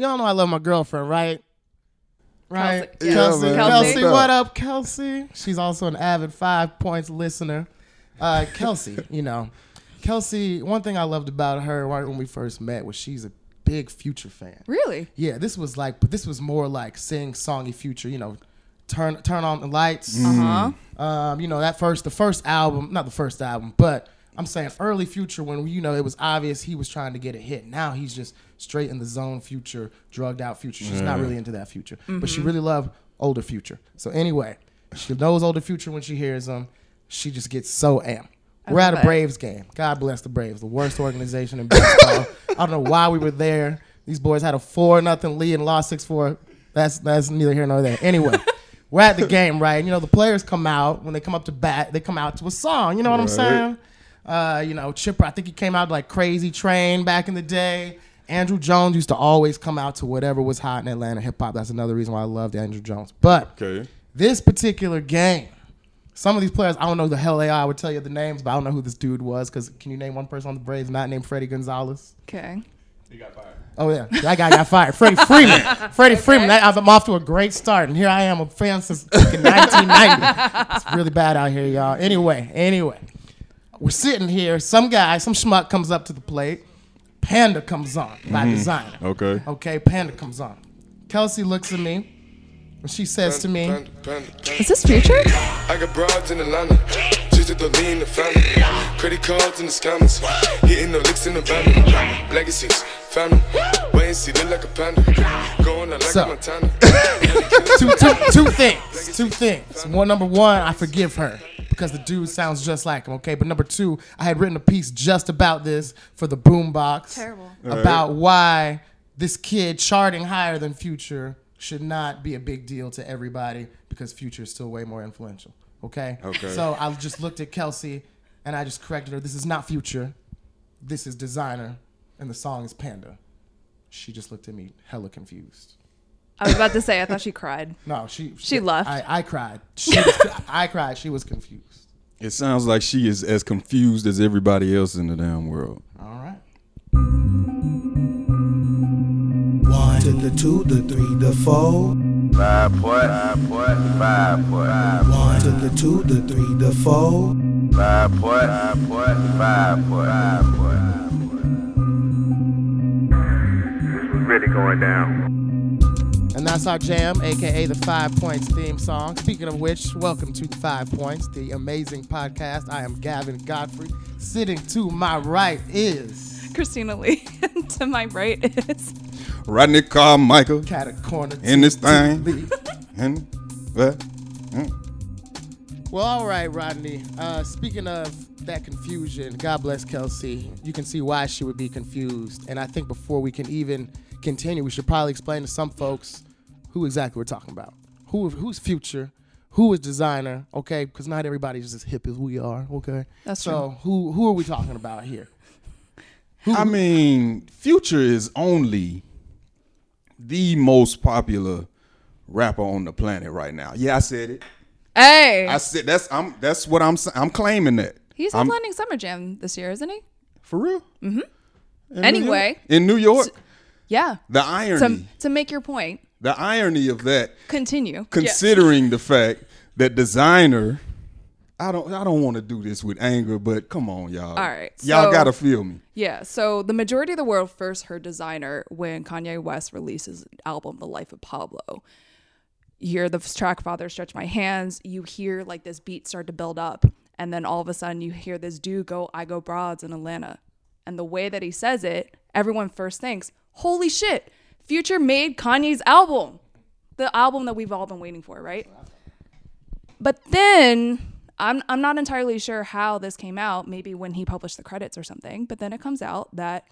Y'all know I love my girlfriend, right? Right, Kelsey. Yeah, Kelsey. man. Kelsey, Kelsey. what up, Kelsey? She's also an avid Five Points listener. Uh, Kelsey, you know, Kelsey. One thing I loved about her right when we first met was she's a big Future fan. Really? Yeah, this was like, but this was more like sing songy Future. You know, turn turn on the lights. Uh huh. Um, you know that first, the first album, not the first album, but I'm saying early Future when you know it was obvious he was trying to get a hit. Now he's just straight in the zone. Future, drugged out Future. She's not really into that Future, but she really loved older Future. So anyway, she knows older Future when she hears him. She just gets so amped. We're at a. Braves game. God bless the Braves, the worst organization in baseball. I don't know why we were there. These boys had a four nothing lead and lost six four. That's that's neither here nor there. Anyway, we're at the game, right? You know, the players come out when they come up to bat. They come out to a song. You know what I'm saying? Uh, you know, Chipper. I think he came out like Crazy Train back in the day. Andruw Jones used to always come out to whatever was hot in Atlanta hip hop. That's another reason why I loved Andruw Jones. But Okay. this particular game, some of these players, I don't know who the hell they are. I would tell you the names, but I don't know who this dude was. Because can you name one person on the Braves not named Fredi Gonzalez? Okay. He got fired. Oh yeah, that guy got fired. Freddie Freeman. Freddie Freeman. That, I'm off to a great start, and here I am, a fan since 1990. It's really bad out here, y'all. Anyway, anyway, we're sitting here. Some guy, some schmuck, comes up to the plate. Panda comes on by mm-hmm. Desiigner. Okay. Okay, Panda comes on. Kelsey looks at me, and she says to me, Panda, panda, panda. Is this future? I got broads in Atlanta. Just to lean the family. Credit cards in the scammers. Hitting the licks in the van. Legacies, family. Wait and see, look like a panda. Going like So. a Montana. two, two, two things. Two things. One, number one, I forgive her because the dude sounds just like him. Okay, but number two, I had written a piece just about this for the Boombox. Terrible. About why this kid charting higher than Future should not be a big deal to everybody because Future is still way more influential. Okay. Okay. So I just looked at Kelsey and I just corrected her. This is not Future. This is Desiigner, and the song is Panda. She just looked at me hella confused. I was about to say. I thought she cried. No, she She left. I, I cried. She was, I cried. She was confused. It sounds like she is as confused as everybody else in the damn world. All right. One to the two, the three, the four. Five point, five point, five point, five One to the two, the three, the four. five point, five point, five point, five point. This was really going down. And that's our jam, aka the Five Points theme song. Speaking of which, welcome to Five Points, the amazing podcast. I am Gavin Godfrey. Sitting to my right is Christina Lee. to my right is Rodney Carmichael Cat a Corner. in this to- to thing. Lee. And what? Well, all right, Rodney. Uh, speaking of that confusion, God bless Kelsey. You can see why she would be confused. And I think before we can even continue, we should probably explain to some folks who exactly we're talking about. Who who's future? Who is Desiigner? Okay, because not everybody's as hip as we are. Okay, That's so who who are we talking about here? I mean, Future is only the most popular rapper on the planet right now. Yeah, I said it. Hey. I said that's I'm that's what I'm I'm claiming that. He's I'm, headlining Summer Jam this year, isn't he? for real. Mm-hmm. Anyway. in New York, Yeah. the To, irony, to make your point, the irony of that, continue. considering the fact that Desiigner. I don't. I don't want to do this with anger, but come on, y'all. All right, y'all so- gotta feel me. Yeah, so the majority of the world first heard Desiigner when Kanye West releases album The Life of Pablo. You hear the track Father Stretch My Hands, you hear like this beat start to build up, and then all of a sudden you hear this dude go, I go broads in Atlanta. And the way that he says it, everyone first thinks, holy shit, Future made Kanye's album. The album that we've all been waiting for, right? But then I'm I'm not entirely sure how this came out. Maybe when he published the credits or something. But then it comes out that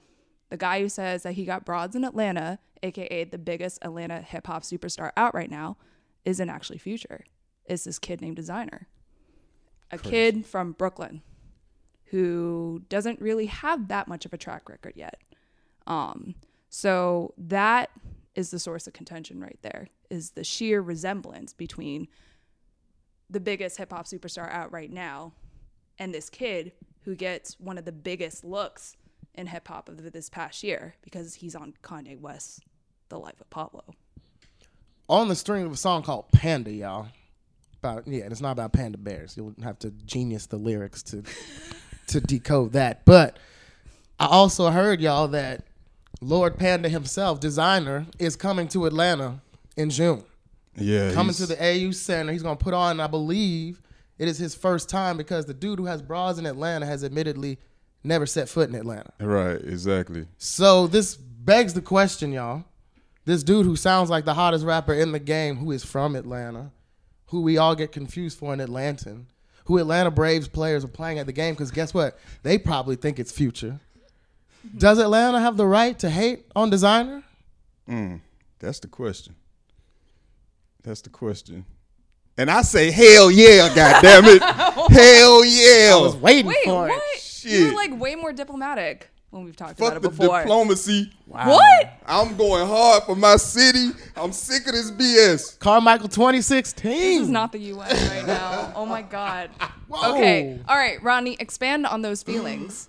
the guy who says that he got broads in Atlanta, aka the biggest Atlanta hip hop superstar out right now, isn't actually Future. It's this kid named Desiigner, a kid from Brooklyn, who doesn't really have that much of a track record yet. Um, so that is the source of contention right there. Is the sheer resemblance between the biggest hip hop superstar out right now and this kid who gets one of the biggest looks in hip hop of this past year because he's on Kanye West's the life of Pablo. On the string of a song called Panda, y'all. About yeah, and it's not about panda bears. You'll have to genius the lyrics to to decode that. But I also heard y'all that Lord Panda himself, Desiigner, is coming to Atlanta in June. Yeah, coming to the AU Center. He's gonna put on, I believe, it is his first time because the dude who has bras in Atlanta has admittedly never set foot in Atlanta. Right, exactly. So this begs the question, y'all. This dude who sounds like the hottest rapper in the game, who is from Atlanta, who we all get confused for an Atlantan, who Atlanta Braves players are playing at the game because guess what? They probably think it's future. Does Atlanta have the right to hate on Desiigner? Mm, that's the question. That's the question. And I say, hell yeah, God damn it, hell yeah. I was waiting Wait, for what? it. You were like way more diplomatic when we've talked Fuck about the it before. diplomacy. What? I'm going hard for my city. I'm sick of this BS. Carmichael 2016. This is not the U.S. right now. Oh my God. Whoa. Okay. All right, Ronnie, expand on those feelings.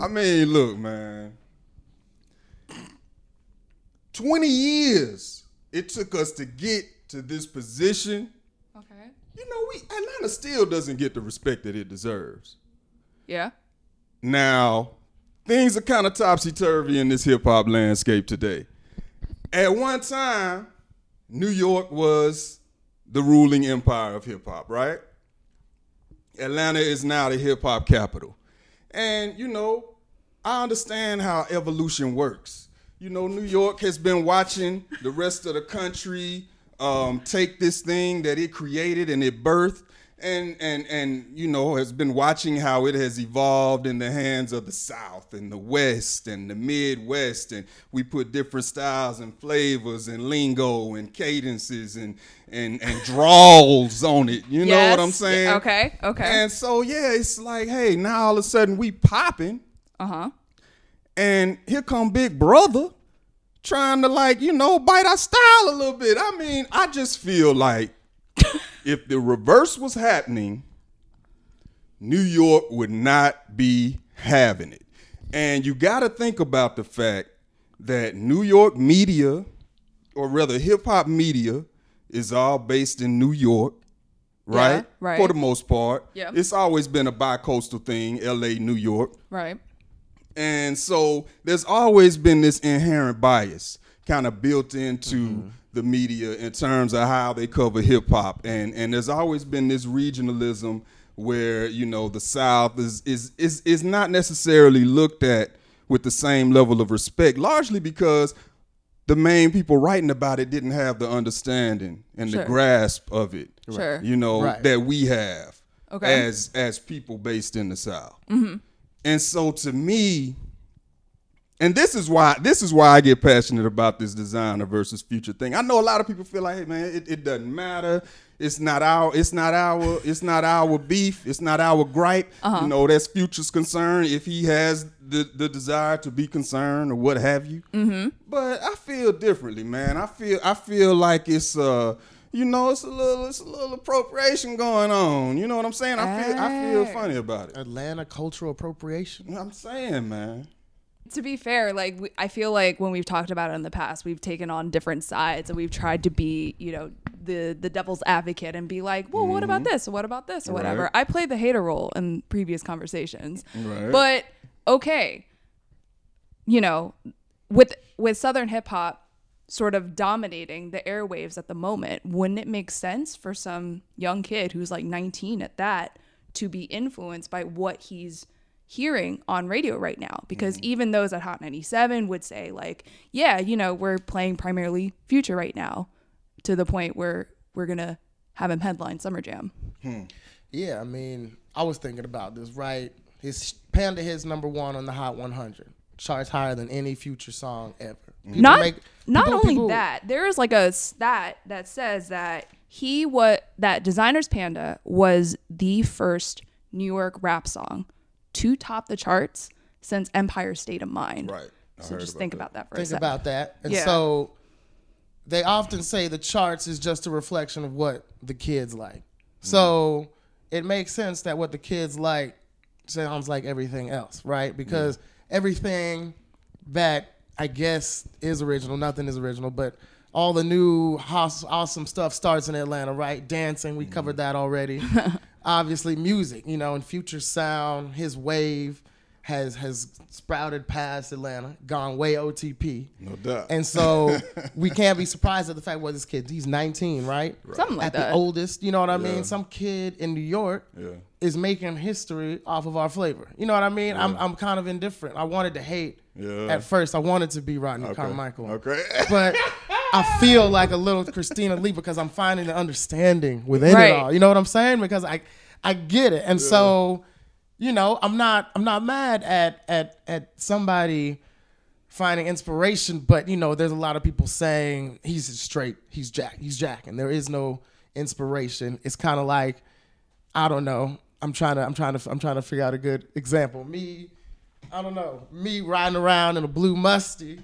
I mean, look, man. 20 years it took us to get to this position. Okay. You know, we Atlanta still doesn't get the respect that it deserves. Yeah. Now, things are kind of topsy turvy in this hip hop landscape today. At one time, New York was the ruling empire of hip hop, right? Atlanta is now the hip hop capital. And, you know, I understand how evolution works. You know, New York has been watching the rest of the country um, take this thing that it created and it birthed and and and you know has been watching how it has evolved in the hands of the South and the West and the Midwest, and we put different styles and flavors and lingo and cadences and and and drawls on it. You know what I'm saying? Okay, okay. And so yeah, it's like, hey, now all of a sudden we popping, Uh huh. and here come Big Brother trying to like you know bite our style a little bit. I mean, I just feel like if the reverse was happening, New York would not be having it. And you got to think about the fact that New York media, or rather hip hop media, is all based in New York, right? Yeah, right. For the most part. Yeah. It's always been a bi-coastal thing, LA, New York. Right. And so there's always been this inherent bias kind of built into mm-hmm. The media in terms of how they cover hip hop. And and there's always been this regionalism where, you know, the South is is is is not necessarily looked at with the same level of respect, largely because the main people writing about it didn't have the understanding and Sure. the grasp of it. Sure. You know, Right. that we have Okay. as as people based in the South. Mm-hmm. And so to me, and this is why this is why I get passionate about this Desiigner versus future thing. I know a lot of people feel like, hey man, it, it doesn't matter. It's not our it's not our it's not our beef. It's not our gripe. You know, that's future's concern if he has the, the desire to be concerned or what have you. Mm-hmm. But I feel differently, man. I feel I feel like it's uh you know, it's a little it's a little appropriation going on. You know what I'm saying? I feel I feel funny about it. Atlanta cultural appropriation. I'm saying, man. To be fair, like we, I feel like when we've talked about it in the past, we've taken on different sides and we've tried to be, you know, the the devil's advocate and be like, well, what about this? What about this? Or whatever. Mm-hmm. Right. I played the hater role in previous conversations, Right. but okay, you know, with with Southern hip hop sort of dominating the airwaves at the moment, wouldn't it make sense for some young kid who's like 19 at that to be influenced by what he's hearing on radio right now? Because mm. even those at Hot 97 would say, like, yeah, you know, we're playing primarily future right now to the point where we're going to have him headline Summer Jam. Hmm. Yeah, I mean, I was thinking about this, right? His Panda hits number one on the Hot 100, charts higher than any future song ever. Mm. People not make- not people- only people- that there is like a stat that says that he what that Desiigner's panda was the first new york rap song to top the charts since empire state of mind Right. I so just about think that. about that for a second. Think about that. And Yeah. so they often say the charts is just a reflection of what the kids like. Mm-hmm. So it makes sense that what the kids like sounds like everything else, right? Because everything that I guess is original. Nothing is original, but all the new awesome stuff starts in Atlanta, right? Dancing, we covered mm-hmm. that already. Obviously, music, you know, and future sound, his wave has has sprouted past Atlanta, gone way OTP. No doubt. And so we can't be surprised at the fact what this kid, he's 19, right? Something like that. at that. the oldest, you know what I Yeah. mean? Some kid in New York Yeah. is making history off of our flavor. You know what I mean? I'm I'm kind of indifferent. I wanted to hate Yeah. at first. I wanted to be Rodney Okay. Carmichael. Okay. But I feel like a little Christina Lee because I'm finding the understanding within Right. it all. You know what I'm saying? Because I I get it. And so, you know, I'm not I'm not mad at at at somebody finding inspiration, but you know, there's a lot of people saying he's straight, he's Jack, he's Jack, and there is no inspiration. It's kind of like I don't know. I'm trying to I'm trying to I'm trying to figure out a good example. Me, I don't know. Me riding around in a blue musty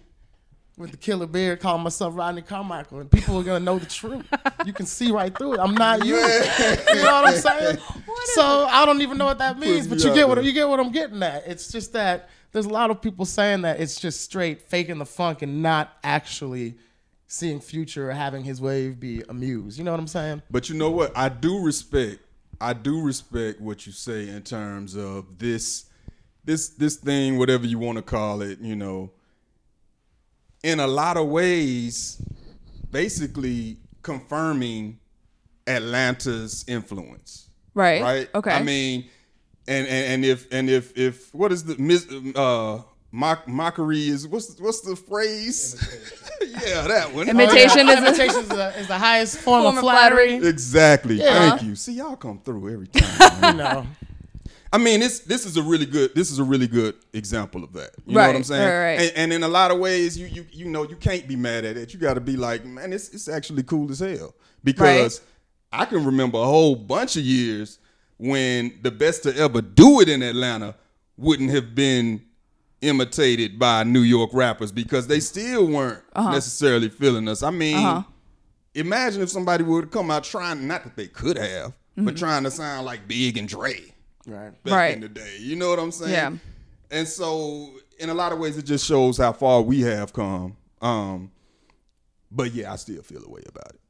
with the killer beard, calling myself Rodney Carmichael, and people are gonna know the truth. You can see right through it. I'm not you. you know what I'm saying? So I don't even know what that means, but you get what you get what I'm getting at. It's just that there's a lot of people saying that it's just straight faking the funk and not actually seeing future or having his wave be amused. You know what I'm saying? But you know what? I do respect. I do respect what you say in terms of this, this, this thing, whatever you want to call it. You know, in a lot of ways, basically confirming Atlanta's influence. Right. Right. Okay. I mean, and and, and if and if if what is the mis uh mock, mockery is what's what's the phrase? yeah, that one. Imitation is Imitation is the, is the highest form, Form of of flattery. flattery. Exactly. Yeah. Thank you. See, y'all come through every time. You know. I mean, this this is a really good this is a really good example of that. You know Right, what I'm saying? right, right. And, and in a lot of ways, you you you know you can't be mad at it. You got to be like, man, it's it's actually cool as hell because I can remember a whole bunch of years when the best to ever do it in Atlanta wouldn't have been imitated by New York rappers because they still weren't Uh-huh. necessarily feeling us. I mean, imagine if somebody would come out trying not that they could have, but trying to sound like Big and Dre Right. back Right. in the day. You know what I'm saying? Yeah. And so, in a lot of ways, it just shows how far we have come. Um, but yeah, I still feel a way about it.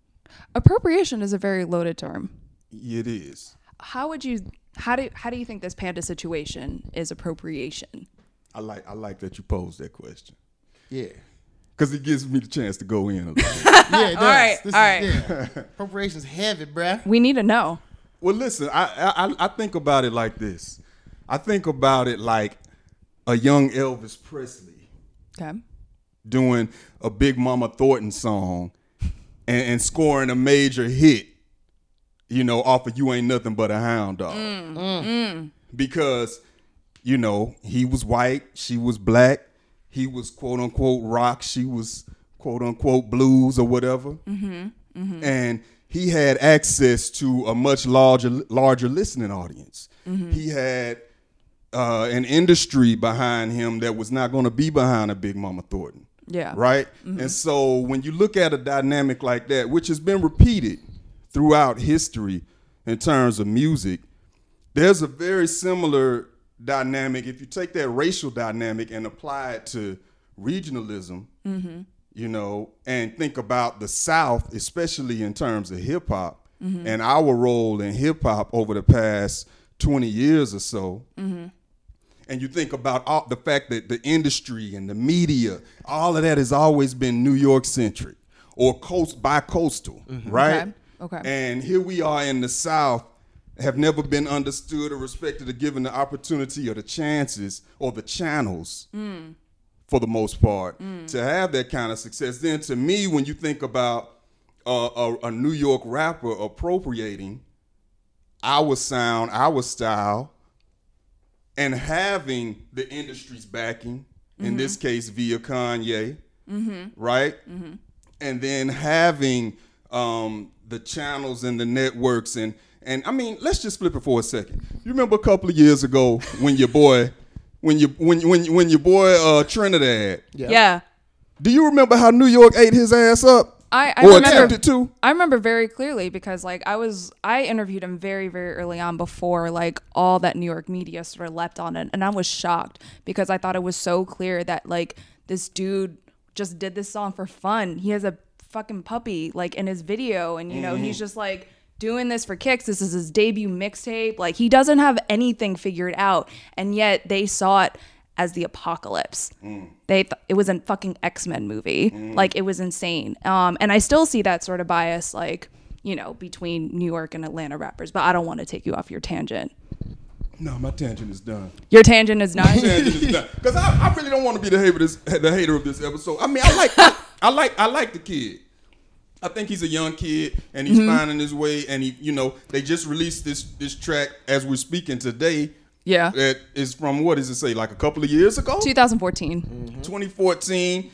Appropriation is a very loaded term. It is. How would you how do how do you think this panda situation is appropriation? I like. I like that you posed that question Yeah. because it gives me the chance to go in a little. bit. Yeah, it does. All right, This all is- right. yeah. Appropriation's heavy, bruh. We need to know. Well, listen. I, I I think about it like this. I think about it like a young Elvis Presley Okay. doing a Big Mama Thornton song and, and scoring a major hit, you know, off of You Ain't Nothing But a Hound Dog. Mm, mm. Mm. Because, you know, he was white, she was black, he was quote unquote rock, she was quote unquote blues or whatever. Mm-hmm, mm-hmm. And he had access to a much larger larger listening audience. Mm-hmm. He had uh, an industry behind him that was not going to be behind a Big Mama Thornton. Yeah. Right? Mm-hmm. And so when you look at a dynamic like that, which has been repeated throughout history in terms of music, there's a very similar dynamic. If you take that racial dynamic and apply it to regionalism, mm-hmm. You know, and think about the South, especially in terms of hip hop mm-hmm. and our role in hip hop over the past 20 years or so. Mm-hmm. And you think about all, the fact that the industry and the media, all of that has always been New York centric or coast by coastal, mm-hmm. right? Okay. Okay. And here we are in the South, have never been understood or respected or given the opportunity or the chances or the channels mm. For the most part to have that kind of success. Then to me, when you think about uh, a, a New York rapper appropriating our sound, our style, and having the industry's backing, in this case via Kanye, right? And then having um, the channels and the networks and and I mean, let's just flip it for a second. You remember a couple of years ago when your boy, when you when when when your boy uh, Trinidad, Yeah. do you remember how New York ate his ass up? I, I or remember attempted to? I remember very clearly because like I was I interviewed him very very early on before like all that New York media sort of leapt on it and I was shocked because I thought it was so clear that like this dude just did this song for fun. He has a fucking puppy like in his video, and you know he's just like doing this for kicks. This is his debut mixtape. Like he doesn't have anything figured out, and yet they saw it as the apocalypse. They th- it was a fucking X Men movie. Like it was insane. Um, and I still see that sort of bias, like you know, between New York and Atlanta rappers. But I don't want to take you off your tangent. No, my tangent is done. Your tangent is not. Because I, I really don't want to be the hater, of this, the hater of this episode. I mean, I like, I, I like, I like the kid. I think he's a young kid and he's mm-hmm. finding his way. And he, you know, they just released this this track as we're speaking today. yeah. That is from what does it say? Like a couple of years ago, 2014. Mm-hmm. 2014.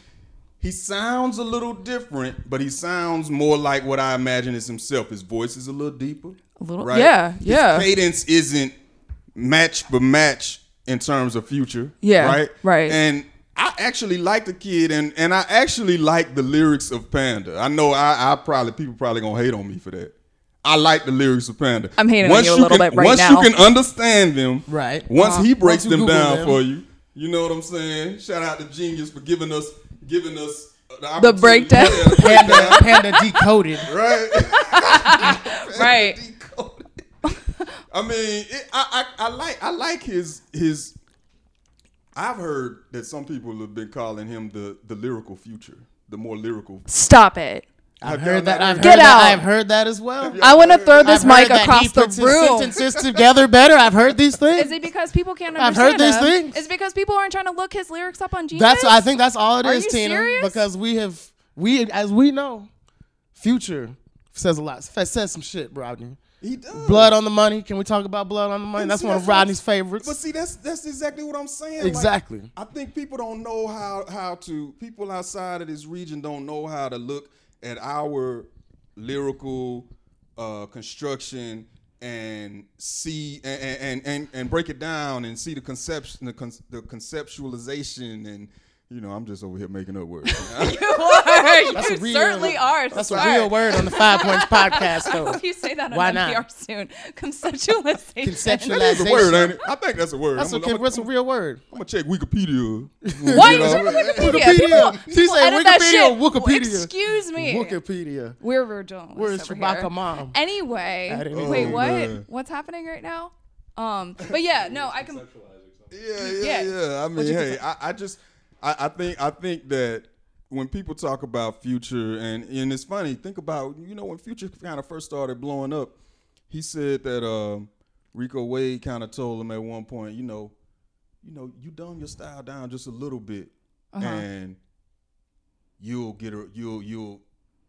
He sounds a little different, but he sounds more like what I imagine is himself. His voice is a little deeper. A little- right? yeah, His yeah. cadence isn't match for match in terms of future. Yeah, Right? right. And I actually like the kid and, and I actually like the lyrics of Panda. I know I, I probably people probably gonna hate on me for that. I like the lyrics of Panda. I'm hating on you a little can, bit right once now. you can understand them, Right. Once he breaks Once them Google down them. for you, you know what I'm saying? Shout out to Genius for giving us giving us uh, the, The breakdown. Yeah, the Panda, breakdown, Panda decoded. right? Right. Decoded. I mean, it, I, I I like I like his his. I've heard that some people have been calling him the the lyrical future, the more lyrical. Stop it. I've Have heard that. not I've heard heard Get that. out. I've heard that as well. I want to throw this I've mic heard that across he the puts his room. sentences together better. I've heard these things. Is it because people can't understand? I've heard these him? things. Is it because people aren't trying to look his lyrics up on Genius? That's I think that's all it Are is, you Tina. serious? Because we have we as we know, Future says a lot. Says some shit, Rodney. He does. Blood on the money. Can we talk about blood on the money? And That's see, one of Rodney's favorites. But see, that's that's exactly what I'm saying. Like, Exactly. I think people don't know how how to. People outside of this region don't know how to look at our lyrical uh, construction and see and, and and and break it down and see the conception, the, con- the conceptualization, and you know, I'm just over here making up words. you are. That's you a real- certainly are. That's a real word on the Five Points podcast, I though. hope you say that on Why NPR not? soon. Conceptualization. Conceptual- That's a word, ain't it? I think that's a word. That's, I'm, a, gonna- that's a real word. I'm gonna check Wikipedia. Why You are you know? checking Wikipedia? Wikipedia. People, She said Wikipedia Wikipedia? Excuse me. Wikipedia. We're we're Where's over Chewbacca here. mom? Anyway, At wait, rate. what? man. What's happening right now? Um, but yeah, no, I can. Yeah, yeah, Yeah. yeah. I mean, hey, I, I just, I, I think, I think that when people talk about Future, and and it's funny, think about, you know, when Future kind of first started blowing up, he said that um, Rico Wade kind of told him at one point, you know, you know, you dumb your style down just a little bit, and you'll get, a, you'll, you'll,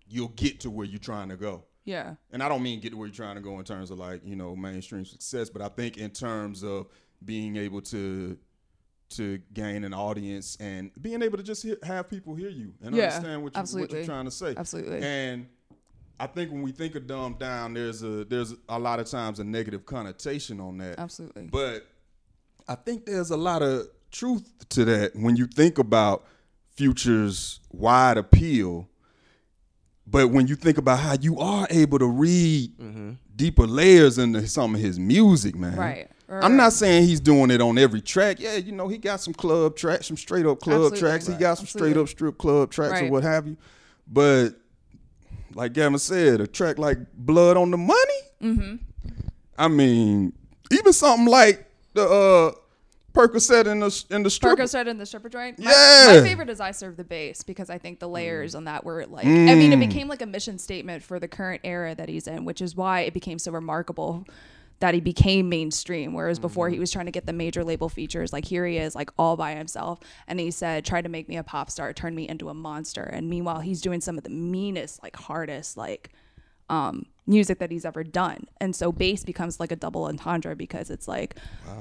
you'll get to where you're trying to go Yeah. and I don't mean get to where you're trying to go in terms of like you know mainstream success, but I think in terms of being able to to gain an audience and being able to just hear, have people hear you and Yeah, understand what, you, what you're trying to say. Absolutely. And I think when we think of dumb down, there's a there's a lot of times a negative connotation on that. Absolutely. But I think there's a lot of truth to that when you think about Future's wide appeal. But when you think about how you are able to read mm-hmm. deeper layers into some of his music, man. Right. I'm not saying he's doing it on every track. Yeah, you know, he got some club tracks, some straight up club Absolutely. tracks. He got some straight up strip club tracks or what have you. But like Gavin said, a track like Blood on the Money. Mm-hmm. I mean, even something like the uh, Percocet in the in the strip. Percocet in the stripper joint. My, Yeah. my favorite is I Serve the Base because I think the layers on that were like, I mean, it became like a mission statement for the current era that he's in, which is why it became so remarkable that he became mainstream. Whereas before he was trying to get the major label features, like here he is, like all by himself. And he said, try to make me a pop star, turn me into a monster. And meanwhile, he's doing some of the meanest, like hardest, like, um, music that he's ever done. And so bass becomes like a double entendre because it's like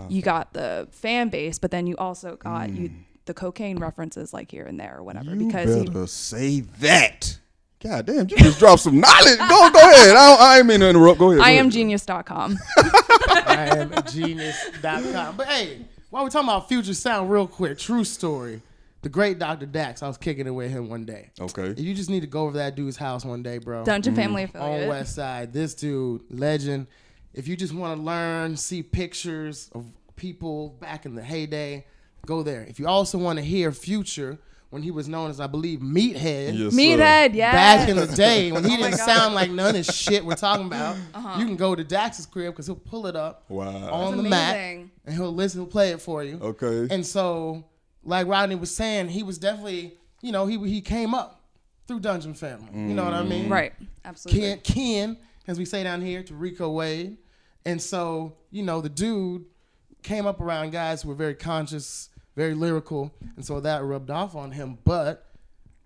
you got the fan base, but then you also got you the cocaine references like here and there or whatever. You because he, say that. God damn, you just dropped some knowledge. Go, go ahead. I, don't, I ain't mean to interrupt. Go ahead. go I ahead. am genius.com. I am genius.com. But hey, while we're talking about future sound, real quick, true story. The great Dr. Dax, I was kicking it with him one day. Okay. You just need to go over that dude's house one day, bro. Dungeon mm-hmm. Family on. West Side. This dude, legend. If you just want to learn, see pictures of people back in the heyday, go there. If you also want to hear Future when he was known as, I believe, Meathead. Yes. Meathead, yeah. Back in the day when he Oh didn't God. sound like none of this shit we're talking about, uh-huh. you can go to Dax's crib because he'll pull it up Wow. on the That's Mac amazing. and he'll listen, he'll play it for you. Okay. And so, like Rodney was saying, he was definitely, you know, he he came up through Dungeon Family. You know what I mean? Mm-hmm. Right. Absolutely. Ken, Ken, as we say down here, to Rico Wade. And so, you know, the dude came up around guys who were very conscious, very lyrical, and so that rubbed off on him. But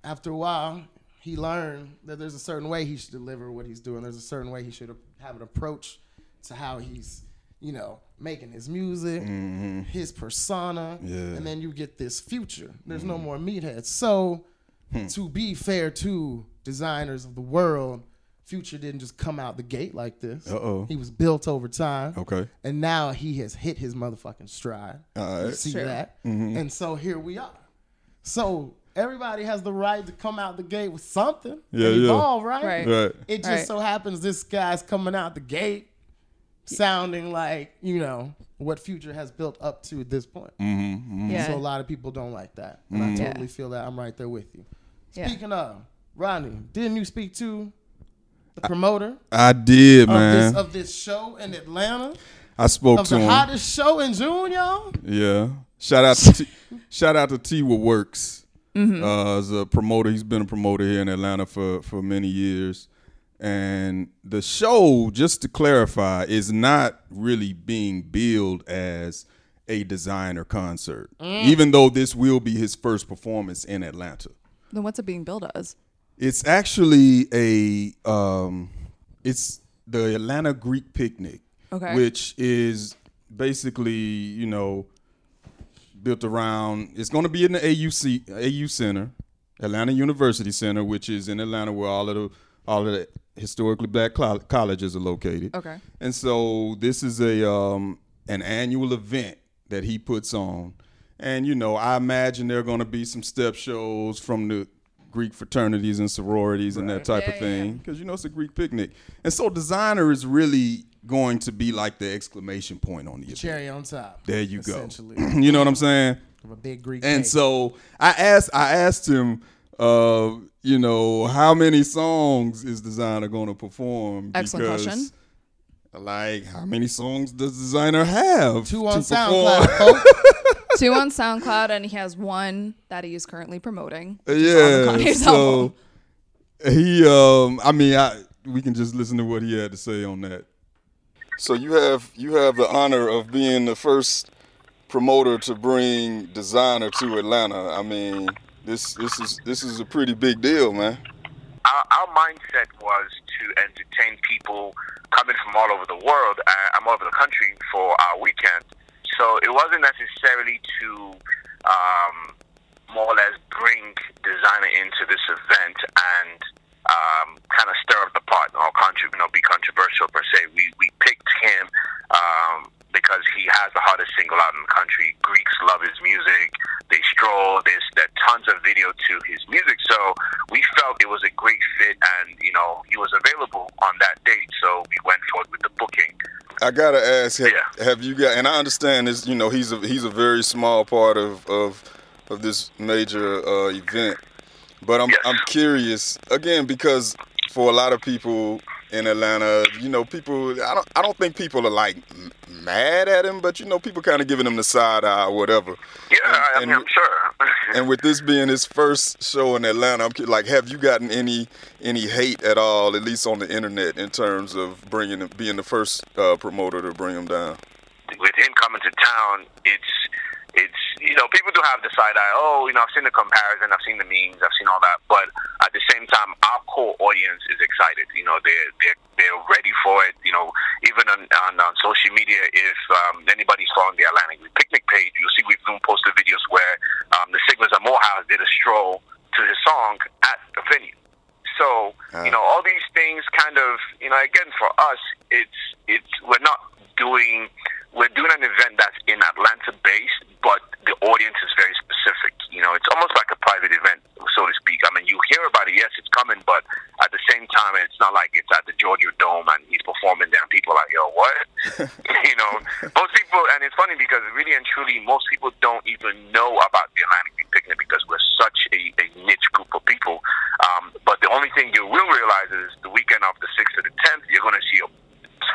after a while, he learned that there's a certain way he should deliver what he's doing. There's a certain way he should have an approach to how he's, you know, making his music, mm-hmm. his persona, Yeah. and then you get this future. There's no mm-hmm. more meatheads. So, hmm. to be fair to Desiigners of the world, Future didn't just come out the gate like this. Uh-oh. He was built over time. Okay. And now he has hit his motherfucking stride. All You see True. that? Mm-hmm. And so here we are. So everybody has the right to come out the gate with something. Yeah, and yeah. evolve, right? Right. Right. It just Right. so happens this guy's coming out the gate sounding like, you know, what Future has built up to at this point. Mm-hmm, mm-hmm. Yeah. So a lot of people don't like that. And I mm-hmm. Yeah. totally feel that. I'm right there with you. Yeah. Speaking of, Rodney, didn't you speak to the promoter I did, of man. this of this show in Atlanta? I spoke Of to the him. hottest show in June, y'all? Yeah. Shout out to T- shout out to Tiwa Works. Mm-hmm. Uh, as a promoter, he's been a promoter here in Atlanta for for many years. And the show, just to clarify, is not really being billed as a Desiigner concert, Mm. even though this will be his first performance in Atlanta. Then what's it being billed as? It's actually a um, it's the Atlanta Greek Picnic, Okay. which is basically you know built around. It's going to be in the AUC AU Center, Atlanta University Center, which is in Atlanta, where all of the all of the historically black col- colleges are located. Okay. And so this is a um, an annual event that he puts on, and you know I imagine there are going to be some step shows from the Greek fraternities and sororities and that type Yeah, of thing because you know it's a Greek picnic, and so Desiigner is really going to be like the exclamation point on the event. Cherry on top. There you go. You know what I'm saying? Of a big Greek And cake. so I asked I asked him, uh, you know, how many songs is Desiigner going to perform? Excellent Because, question. Like, how many songs does Desiigner have? two on perform? SoundCloud. Two on SoundCloud, and he has one that he is currently promoting. yeah. So album. he, um, I mean, I we can just listen to what he had to say on that. So you have you have the honor of being the first promoter to bring Desiigner to Atlanta. I mean, this this is this is a pretty big deal, man. our, our mindset was to entertain people coming from all over the world, uh, all over the country for our weekend. So it wasn't necessarily to um, more or less bring Desiigner into this event and um, kind of stir up the pot or contri- you know, be controversial per se. We, we picked him um, because he has the hottest single out in the country. Greeks love his music. They stroll. There's there are tons of video to his music. So we felt it was a great fit, and you know he was available on that date. So we went forward with the booking. I gotta ask, have, Yeah. have you got? And I understand this. You know, he's a he's a very small part of of, of this major uh, event. But I'm Yes. I'm curious again because for a lot of people in Atlanta, you know, people I don't I don't think people are like mad at him, but you know, people kind of giving him the side eye or whatever. Yeah, And- I and mean, I'm sure. And with this being his first show in Atlanta, I'm like, have you gotten any any hate at all, at least on the internet, in terms of bringing him- being the first uh, promoter to bring him down? with him coming to town, it's it's you know people do have the side eye. Oh, you know I've seen the comparison, I've seen the memes, I've seen all that. But at the same time, our core audience is excited. You know they're they're they're ready for it. You know even on on, on social media, if um, anybody's following the Atlantic Picnic page, you'll see we've even posted videos where um, the Sigmas at Morehouse did a stroll to his song at the venue. So you know all these things kind of you know again for us it's it's we're not doing we're doing an event that's in Atlanta based, but the audience is very specific. You know, it's almost like a private event, so to speak. I mean, you hear about it, yes, it's coming, but at the same time, it's not like it's at the Georgia Dome and he's performing there, and people are like, yo, what? you know, most people, and it's funny because really and truly, most people don't even know about the Atlantic Picnic because we're such a realize is the weekend of the 6th to the 10th, you're going to see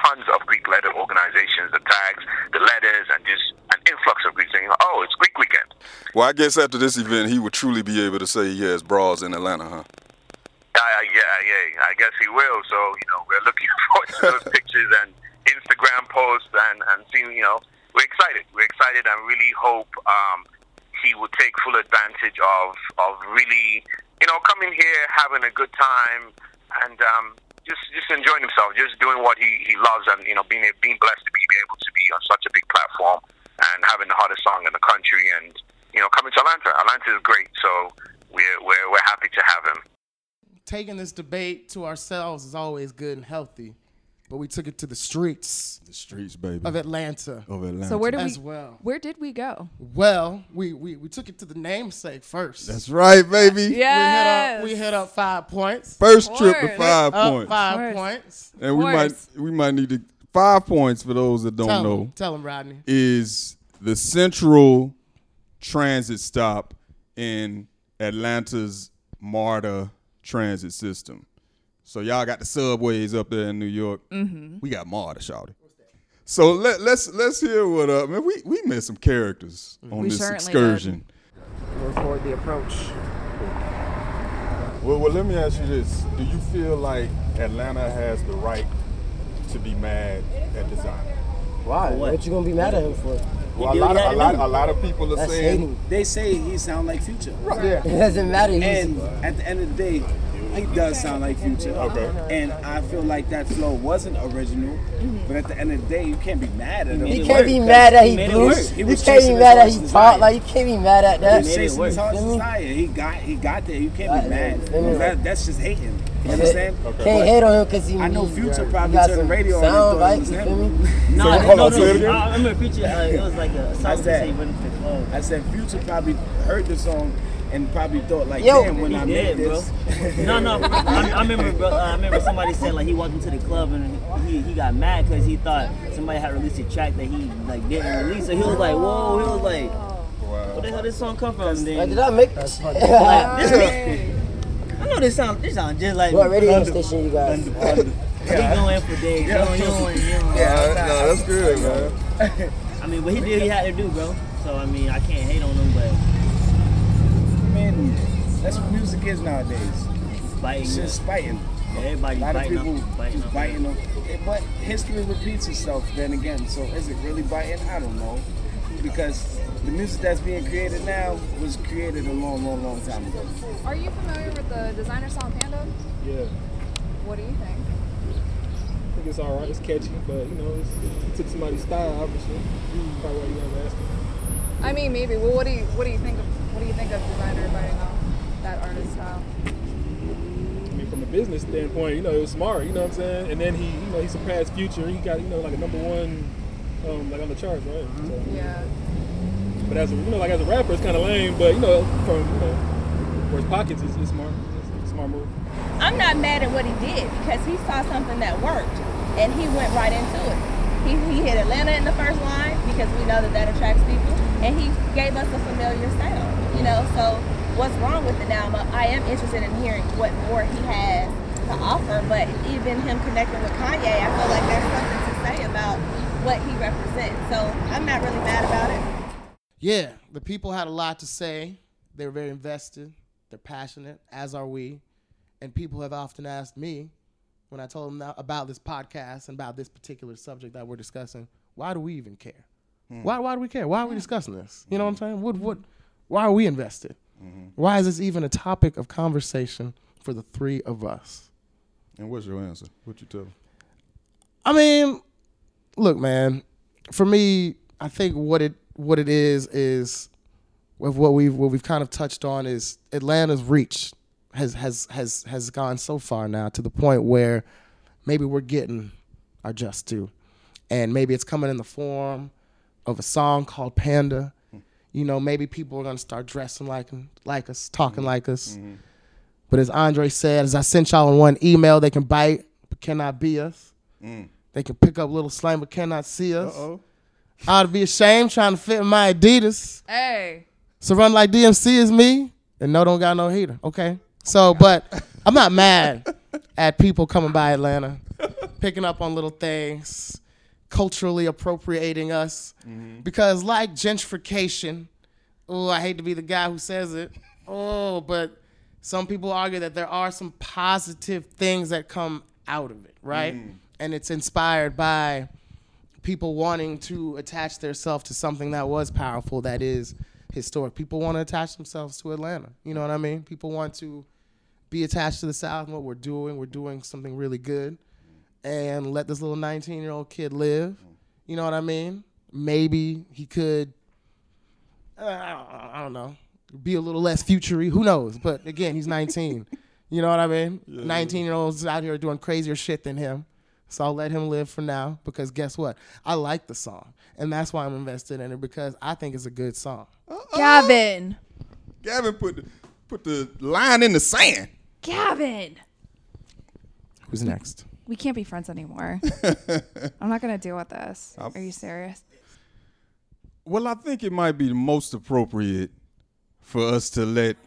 tons of Greek letter organizations, the tags, the letters, and just an influx of Greeks saying, oh, it's Greek weekend. Well, I guess after this event, he would truly be able to say he has bras in Atlanta, huh? Uh, yeah, yeah, I guess he will. So, you know, we're looking forward to those pictures and Instagram posts and, and seeing, you know, we're excited. We're excited and really hope um, he will take full advantage of, of really, you know, coming here, having a good time, and um, just just enjoying himself, just doing what he, he loves, and you know, being being blessed to be able to be on such a big platform and having the hottest song in the country, and you know, coming to Atlanta. Atlanta is great, so we're we're we're happy to have him. Taking this debate to ourselves is always good and healthy, but we took it to the streets The streets, baby. of Atlanta. Of Atlanta. So where did As we? well. Where did we go? Well, we, we, we took it to the namesake first. That's right, baby. Yes. We hit up, we hit up five points. First trip to Course. five Up points. five points. And we might we might need to five points for those that don't Tell know him, tell them, Rodney. is the central transit stop in Atlanta's MARTA transit system. So y'all got the subways up there in New York. Mm-hmm. We got MARTA, shawty. So let, let's let's hear what up, man. We we met some characters on We this certainly excursion. Record the approach. Well, well, let me ask you this: Do you feel like Atlanta has the right to be mad at Desiigner? Why? What? you gonna be mad at him for? Well, a lot, of, a lot, a lot of people are That's saying hating. They say he sound like Future. It doesn't matter. He's, And at the end of the day, he does sound like Future. Okay. And I feel like that flow wasn't original, but at the end of the day, you can't be mad at him. you it can't be mad that he made blew. work. He You can't be mad that he heart's taught. Like you can't be mad at He that. was made it work. his heart's Feel me? desire. He got he got there. You can't be mad. That, that's just hating. You understand? Can't hate on him because he. I know Future he probably got turned some radio on and sound thought it bites. You feel me? No, So, no, hold no, on, say no. I I remember Future. Uh, it was like a song said- that he went to the club. I said Future probably heard the song and probably thought like, Yo, damn, when He I did, made bro. this. No, no. I, I remember, bro. Uh, I remember somebody said like he walked into the club and he, he got mad because he thought somebody had released a track that he like didn't release. So he was like, whoa. He was like, where the hell this song come from? Like, Then did I make this? like, this me. I know this sound. This sound just like. What radio station you guys? He going for days. You know, you know, you know. Yeah, no, that's good, man. I mean, what he did he had to do, bro. So I mean, I can't hate on him, but Man, that's what music is nowadays. biting. It's just fighting. Everybody A lot of people up, biting just up. biting them. But history repeats itself then again. So is it really biting? I don't know. Because the music that's being created now was created a long, long, long time ago. Are you familiar with the Desiigner song Panda? Yeah, What do you think? I think it's all right. It's catchy, but you know, it's, it took somebody's style, obviously. Mm-hmm. Probably why you guys asking. I mean, maybe. Well, what do you what do you think of what do you think of Desiigner biting off that artist style? I mean, from a business standpoint, you know, it was smart. You know what I'm saying? And then he, you know, he surpassed Future. He got, you know, like a number one, um, like on the charts, right? So, Yeah. but as a, you know, like as a rapper, it's kind of lame. But you know, from you know, for his pockets, it's, smart. It's a smart move. I'm not mad at what he did because he saw something that worked and he went right into it. He, he hit Atlanta in the first line because we know that that attracts people, and he gave us a familiar sound. You know, so what's wrong with it now? I am interested in hearing what more he has to offer, but even him connecting with Kanye, I feel like there's something to say about what he represents. So I'm not really mad about it. Yeah, the people had a lot to say. They were very invested. They're passionate, as are we. And people have often asked me when I told them about this podcast and about this particular subject that we're discussing, why do we even care? Hmm. Why, why do we care? Why are we discussing this? You know what I'm hmm. saying? What, what, why are we invested? Hmm. Why is this even a topic of conversation for the three of us? And what's your answer? What you tell them? I mean, look, man. For me, I think what it what it is is with what we've what we've kind of touched on is Atlanta's reach has has has has gone so far now to the point where maybe we're getting our just due, and maybe it's coming in the form of a song called Panda. Hmm. You know, maybe people are gonna start dressing like like us, talking hmm. like us. Hmm. But as Andre said, as I sent y'all in one email, they can bite but cannot be us. They can pick up little slang but cannot see us. Uh-oh. I ought to be ashamed trying to fit in my Adidas. Hey. So run like DMC is me, and no don't got no heater. Okay. So, oh, but I'm not mad at people coming by Atlanta, picking up on little things, culturally appropriating us. Mm-hmm. Because, like gentrification, oh, I hate to be the guy who says it, oh, but some people argue that there are some positive things that come out of it, right? Mm. And it's inspired by people wanting to attach themselves to something that was powerful, that is historic. People want to attach themselves to Atlanta. You know what I mean? People want to be attached to the South and what we're doing. We're doing something really good. And let this little 19 year old kid live. You know what I mean? Maybe he could, uh, I don't know, be a little less futury. Who knows? But again, he's 19. you know what I mean? 19 year olds out here doing crazier shit than him. So I'll let him live for now because guess what? I like the song. And that's why I'm invested in it because I think it's a good song. Gavin. Gavin put the, put the line in the sand. Gavin. Who's next? We can't be friends anymore. I'm not gonna deal with this. Are you serious? Well, I think it might be the most appropriate for us to let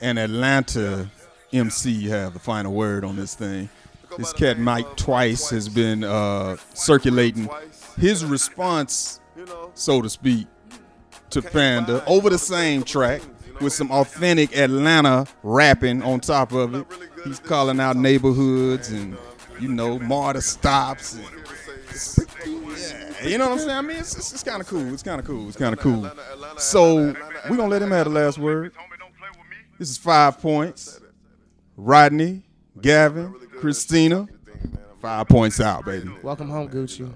an Atlanta MC have the final word on this thing. This cat Mike Twice has been uh, circulating his response, so to speak, to Panda over the same track with some authentic Atlanta rapping on top of it. He's calling out neighborhoods and you know MARTA stops. And, yeah, you know what I'm saying? I mean, it's, it's, it's kind of cool. It's kind of cool. It's kind of cool. So we're gonna let him have the last word. This is five points. Rodney, Gavin, Christina, five points out, baby. Welcome home, Gucci.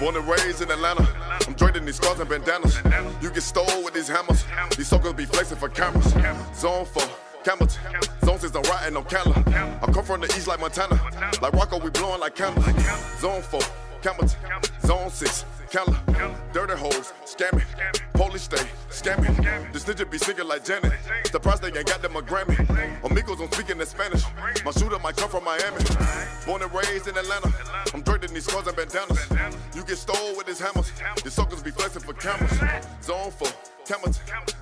Born and raised in Atlanta. I'm draping these scars and bandanas. You get stole with these hammers. These suckers be flexing for cameras. Zone for cameras. Zone says I'm riding on Candler. I come from the east like Montana. Like Rocco, we blowing like candles. Zone for cameras. Zone six. Candler. Dirty hoes. Scamming. Police stay. Scamming. This nigga be singing like Janet. Surprised they ain't got them a Grammy. Amigos, I'm speaking in Spanish. My shooter might come from Miami. Born and raised in Atlanta. I'm draping these scars and bandanas. You get stole with these hammers. These suckers be flexing for cameras. Zone for cameras.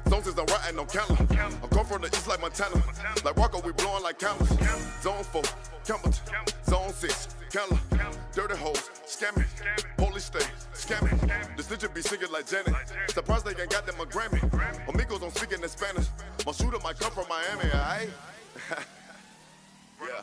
Zone says I'm riding on Candler. I come from the east like Montana. Like Rocco, we blowing like cameras. Zone for cameras. Zone six. Candler. Dirty hoes. Scamming. Police state, Scamming. This nigga be singing like Janet. Surprised they ain't got them a Grammy. Amigos, I'm speaking in Spanish. My shooter might come from Miami, alright? yeah.